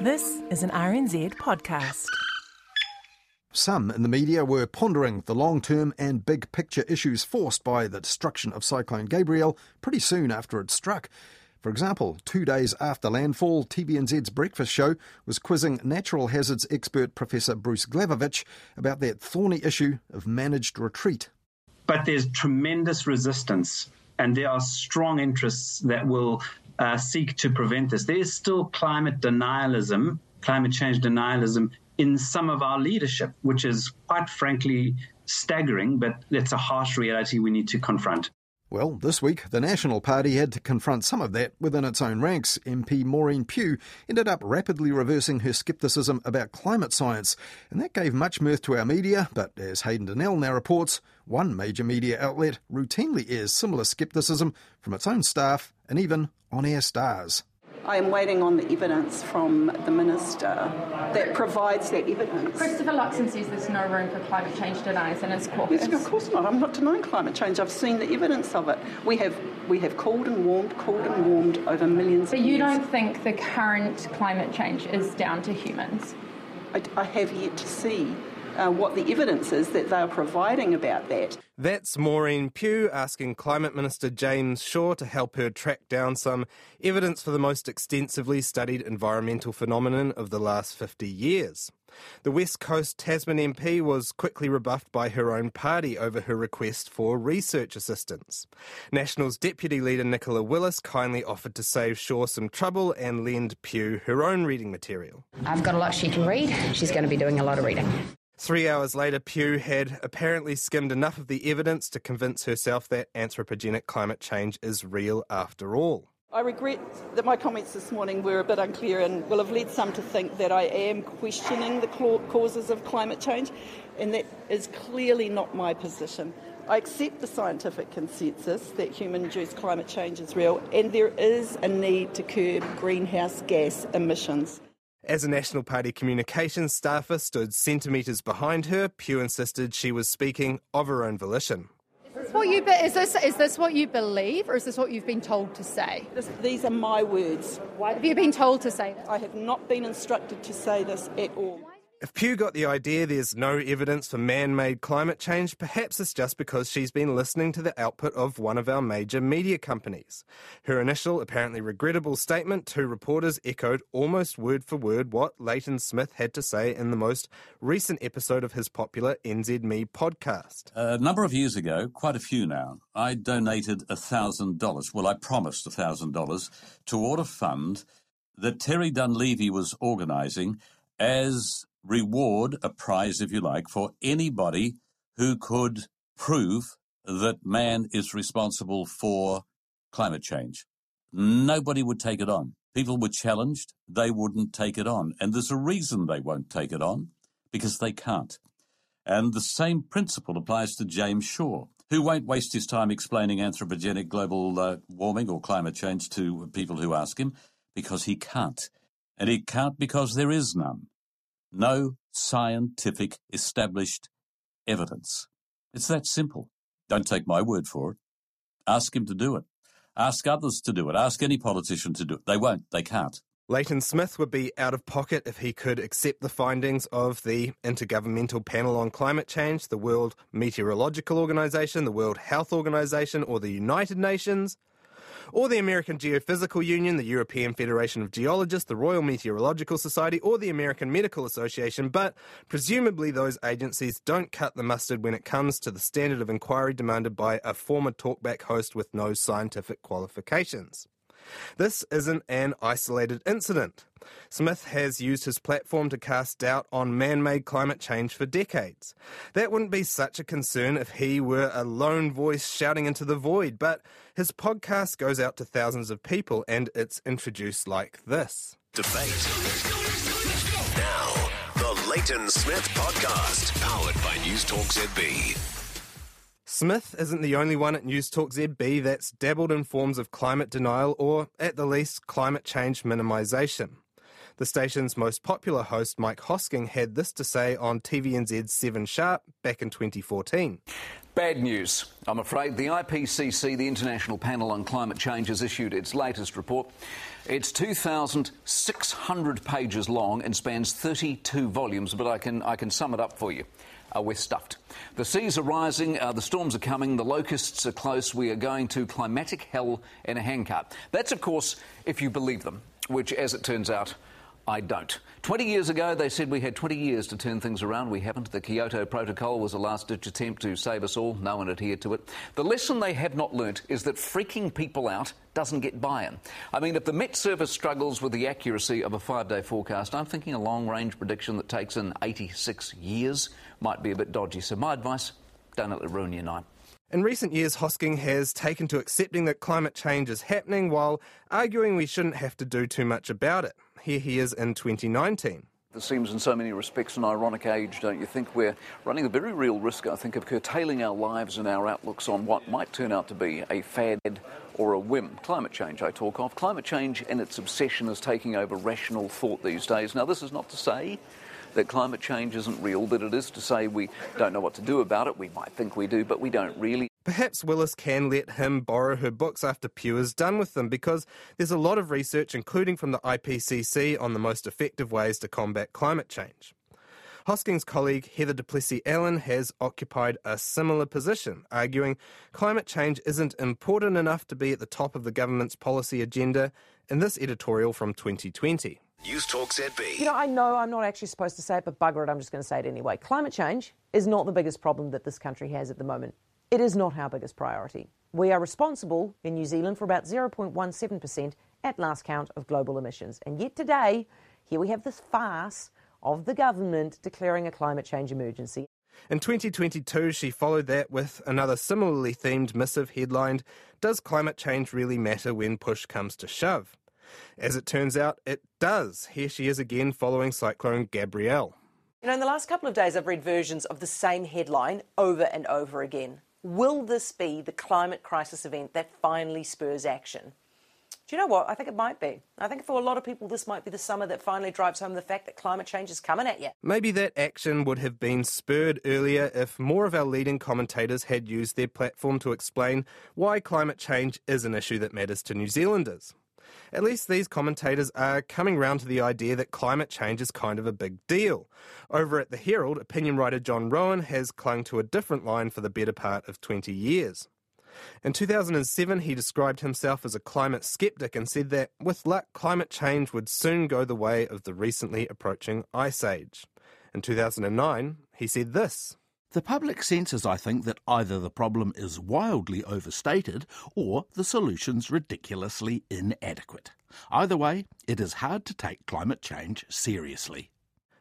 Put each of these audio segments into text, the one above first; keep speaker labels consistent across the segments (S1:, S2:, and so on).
S1: This is an RNZ podcast.
S2: Some in the media were pondering the long term and big picture issues forced by the destruction of Cyclone Gabrielle pretty soon after it struck. For example, two days after landfall, TVNZ's Breakfast Show was quizzing natural hazards expert Professor Bruce Glavovic about that thorny issue of managed retreat.
S3: But there's tremendous resistance, and there are strong interests that will uh, seek to prevent this. There is still climate denialism, climate change denialism in some of our leadership, which is quite frankly staggering, but it's a harsh reality we need to confront.
S2: Well, this week, the National Party had to confront some of that within its own ranks. MP Maureen Pugh ended up rapidly reversing her scepticism about climate science, and that gave much mirth to our media. But as Hayden Donnell now reports, one major media outlet routinely airs similar scepticism from its own staff and even on air stars.
S4: I am waiting on the evidence from the minister that provides that evidence.
S5: Christopher Luxon says there's no room for climate change deniers in his caucus.
S4: Yes, of course not. I'm not denying climate change. I've seen the evidence of it. We have we have cooled and warmed, cooled and warmed over millions.
S5: But you
S4: years.
S5: don't think the current climate change is down to humans?
S4: I, I have yet to see uh, what the evidence is that they are providing about that.
S6: That's Maureen Pugh asking Climate Minister James Shaw to help her track down some evidence for the most extensively studied environmental phenomenon of the last 50 years. The West Coast Tasman MP was quickly rebuffed by her own party over her request for research assistance. National's Deputy Leader Nicola Willis kindly offered to save Shaw some trouble and lend Pugh her own reading material.
S7: I've got a lot she can read. She's going to be doing a lot of reading.
S6: Three hours later, Pugh had apparently skimmed enough of the evidence to convince herself that anthropogenic climate change is real after all.
S4: I regret that my comments this morning were a bit unclear and will have led some to think that I am questioning the causes of climate change, and that is clearly not my position. I accept the scientific consensus that human induced climate change is real, and there is a need to curb greenhouse gas emissions.
S6: As a National Party communications staffer stood centimetres behind her, Pugh insisted she was speaking of her own volition.
S5: Is this, what you be- is, this, is this what you believe, or is this what you've been told to say?
S4: This, these are my words.
S5: Why have you been told to say this?
S4: I have not been instructed to say this at all.
S6: If Pugh got the idea there's no evidence for man made climate change, perhaps it's just because she's been listening to the output of one of our major media companies. Her initial, apparently regrettable statement to reporters echoed almost word for word what Leighton Smith had to say in the most recent episode of his popular NZME podcast.
S8: A number of years ago, quite a few now, I donated $1,000. Well, I promised $1,000 toward a fund that Terry Dunleavy was organising as reward, a prize if you like, for anybody who could prove that man is responsible for climate change. Nobody would take it on. People were challenged, they wouldn't take it on. And there's a reason they won't take it on, because they can't. And the same principle applies to James Shaw, who won't waste his time explaining anthropogenic global uh, warming or climate change to people who ask him, because he can't. And he can't because there is none no scientific established evidence. It's that simple. Don't take my word for it. Ask him to do it. Ask others to do it. Ask any politician to do it. They won't. They can't.
S6: Leighton Smith would be out of pocket if he could accept the findings of the Intergovernmental Panel on Climate Change, the World Meteorological Organization, the World Health Organization, or the United Nations or the American Geophysical Union, the European Federation of Geologists, the Royal Meteorological Society, or the American Medical Association, but presumably those agencies don't cut the mustard when it comes to the standard of inquiry demanded by a former talkback host with no scientific qualifications. This isn't an isolated incident. Smith has used his platform to cast doubt on man made climate change for decades. That wouldn't be such a concern if he were a lone voice shouting into the void, but his podcast goes out to thousands of people and it's introduced like this.
S9: Debate. Now, the Leighton Smith Podcast, powered by News Talk ZB.
S6: Smith isn't the only one at News Talk ZB that's dabbled in forms of climate denial or, at the least, climate change minimisation. The station's most popular host, Mike Hosking, had this to say on TVNZ's 7 Sharp back in 2014.
S10: Bad news, I'm afraid. The IPCC, the International Panel on Climate Change, has issued its latest report. It's 2,600 pages long and spans 32 volumes, but I can, I can sum it up for you. Uh, we're stuffed. The seas are rising, uh, the storms are coming, the locusts are close. We are going to climatic hell in a handcart. That's, of course, if you believe them, which, as it turns out, I don't. 20 years ago, they said we had 20 years to turn things around. We haven't. The Kyoto Protocol was a last ditch attempt to save us all. No one adhered to it. The lesson they have not learnt is that freaking people out doesn't get buy in. I mean, if the Met Service struggles with the accuracy of a five day forecast, I'm thinking a long range prediction that takes in 86 years might be a bit dodgy. So, my advice don't let it ruin your night.
S6: In recent years, Hosking has taken to accepting that climate change is happening while arguing we shouldn't have to do too much about it. Here he is in 2019.
S10: This seems, in so many respects, an ironic age, don't you think? We're running a very real risk, I think, of curtailing our lives and our outlooks on what might turn out to be a fad or a whim. Climate change, I talk of. Climate change and its obsession is taking over rational thought these days. Now, this is not to say that climate change isn't real, but it is to say we don't know what to do about it. We might think we do, but we don't really.
S6: Perhaps Willis can let him borrow her books after Pugh is done with them because there's a lot of research, including from the IPCC, on the most effective ways to combat climate change. Hosking's colleague Heather du Plessis-Allen has occupied a similar position, arguing climate change isn't important enough to be at the top of the government's policy agenda in this editorial from 2020.
S9: News Talk ZB.
S11: You know, I know I'm not actually supposed to say it, but bugger it, I'm just going to say it anyway. Climate change is not the biggest problem that this country has at the moment. It is not our biggest priority. We are responsible in New Zealand for about 0.17% at last count of global emissions. And yet today, here we have this farce of the government declaring a climate change emergency.
S6: In 2022, she followed that with another similarly themed missive headlined Does Climate Change Really Matter When Push Comes to Shove? As it turns out, it does. Here she is again following Cyclone Gabrielle.
S11: You know, in the last couple of days, I've read versions of the same headline over and over again. Will this be the climate crisis event that finally spurs action? Do you know what? I think it might be. I think for a lot of people, this might be the summer that finally drives home the fact that climate change is coming at you.
S6: Maybe that action would have been spurred earlier if more of our leading commentators had used their platform to explain why climate change is an issue that matters to New Zealanders. At least these commentators are coming round to the idea that climate change is kind of a big deal. Over at the Herald, opinion writer John Roughan has clung to a different line for the better part of 20 years. In 2007, he described himself as a climate skeptic and said that, with luck, climate change would soon go the way of the recently approaching ice age. In 2009, he said this.
S12: The public senses, I think, that either the problem is wildly overstated or the solution's ridiculously inadequate. Either way, it is hard to take climate change seriously.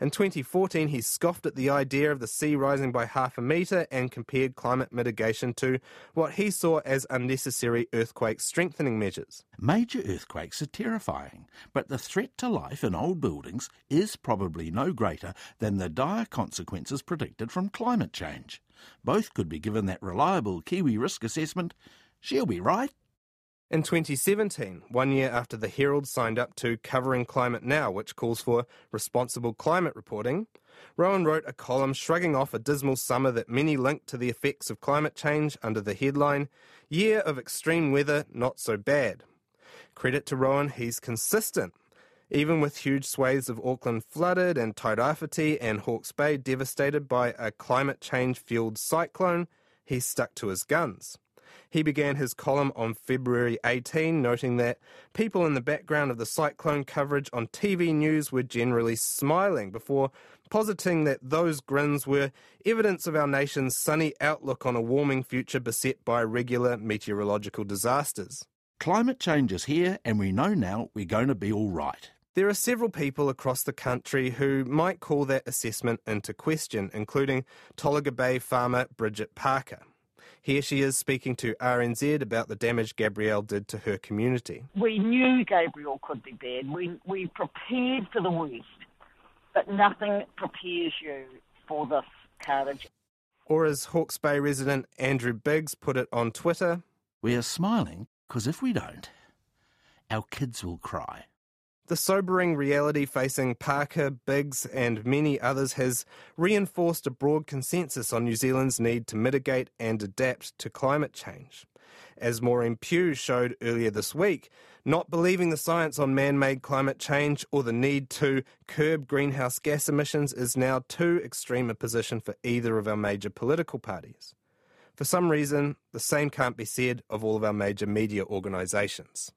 S6: In 2014, he scoffed at the idea of the sea rising by half a metre and compared climate mitigation to what he saw as unnecessary earthquake strengthening measures.
S12: Major earthquakes are terrifying, but the threat to life in old buildings is probably no greater than the dire consequences predicted from climate change. Both could be given that reliable Kiwi risk assessment. She'll be right.
S6: In 2017, one year after the Herald signed up to Covering Climate Now, which calls for responsible climate reporting, Roughan wrote a column shrugging off a dismal summer that many linked to the effects of climate change under the headline, Year of Extreme Weather Not So Bad. Credit to Roughan, he's consistent. Even with huge swathes of Auckland flooded and Tairāwhiti and Hawke's Bay devastated by a climate change fueled cyclone, he stuck to his guns. He began his column on February 18, noting that people in the background of the cyclone coverage on TV news were generally smiling before positing that those grins were evidence of our nation's sunny outlook on a warming future beset by regular meteorological disasters.
S12: Climate change is here, and we know now we're going to be all right.
S6: There are several people across the country who might call that assessment into question, including Tolaga Bay farmer Bridget Parker. Here she is speaking to RNZ about the damage Gabrielle did to her community.
S13: We knew Gabrielle could be bad. We, we prepared for the worst, but nothing prepares you for this carnage.
S6: Or as Hawke's Bay resident Andrew Biggs put it on Twitter,
S12: We are smiling because if we don't, our kids will cry.
S6: The sobering reality facing Parker, Biggs, and many others has reinforced a broad consensus on New Zealand's need to mitigate and adapt to climate change. As Maureen Pugh showed earlier this week, not believing the science on man made climate change or the need to curb greenhouse gas emissions is now too extreme a position for either of our major political parties. For some reason, the same can't be said of all of our major media organisations.